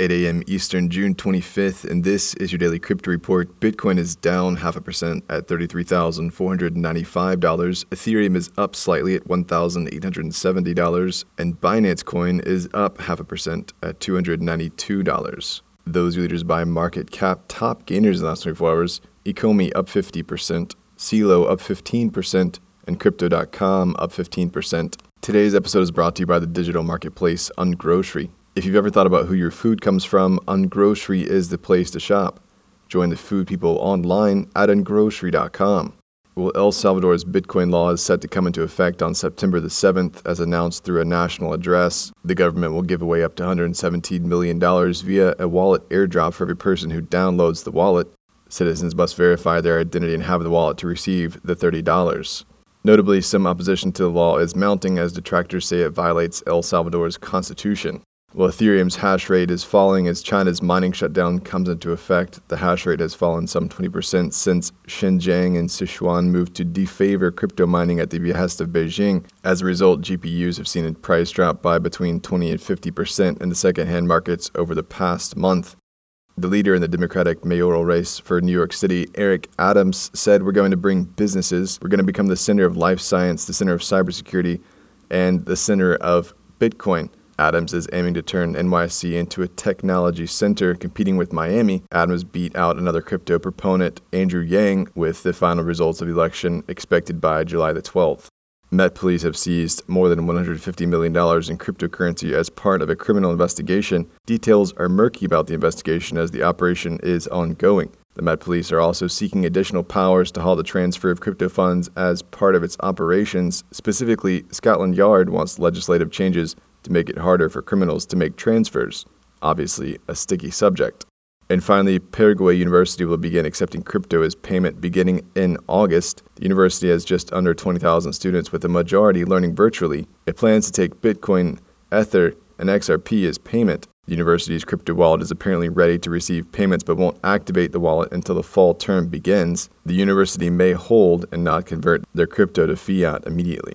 8 a.m. Eastern, June 25th, and this is your daily crypto report. Bitcoin is down half a percent at $33,495. Ethereum is up slightly at $1,870, and Binance Coin is up half a percent at $292. Those leaders by market cap, top gainers in the last 24 hours. Ecomi up 50%, CELO up 15%, and Crypto.com up 15%. Today's episode is brought to you by the digital marketplace Ungrocery. If you've ever thought about who your food comes from, Ungrocery is the place to shop. Join the food people online at ungrocery.com. Well, El Salvador's Bitcoin law is set to come into effect on September the 7th, as announced through a national address. The government will give away up to $117 million via a wallet airdrop for every person who downloads the wallet. Citizens must verify their identity and have the wallet to receive the $30. Notably, some opposition to the law is mounting as detractors say it violates El Salvador's constitution. While Ethereum's hash rate is falling as China's mining shutdown comes into effect, the hash rate has fallen some 20% since Xinjiang and Sichuan moved to defavor crypto mining at the behest of Beijing. As a result, GPUs have seen a price drop by between 20 and 50% in the second-hand markets over the past month. The leader in the Democratic mayoral race for New York City, Eric Adams, said, We're going to bring businesses, we're going to become the center of life science, the center of cybersecurity, and the center of Bitcoin. Adams is aiming to turn NYC into a technology center, competing with Miami. Adams beat out another crypto proponent, Andrew Yang, with the final results of the election expected by July the 12th. Met police have seized more than $150 million in cryptocurrency as part of a criminal investigation. Details are murky about the investigation as the operation is ongoing. The Met Police are also seeking additional powers to halt the transfer of crypto funds as part of its operations. Specifically, Scotland Yard wants legislative changes to make it harder for criminals to make transfers, obviously a sticky subject. And finally, Paraguay University will begin accepting crypto as payment beginning in August. The university has just under 20,000 students, with the majority learning virtually. It plans to take Bitcoin, Ether, and XRP as payment. The university's crypto wallet is apparently ready to receive payments but won't activate the wallet until the fall term begins. The university may hold and not convert their crypto to fiat immediately.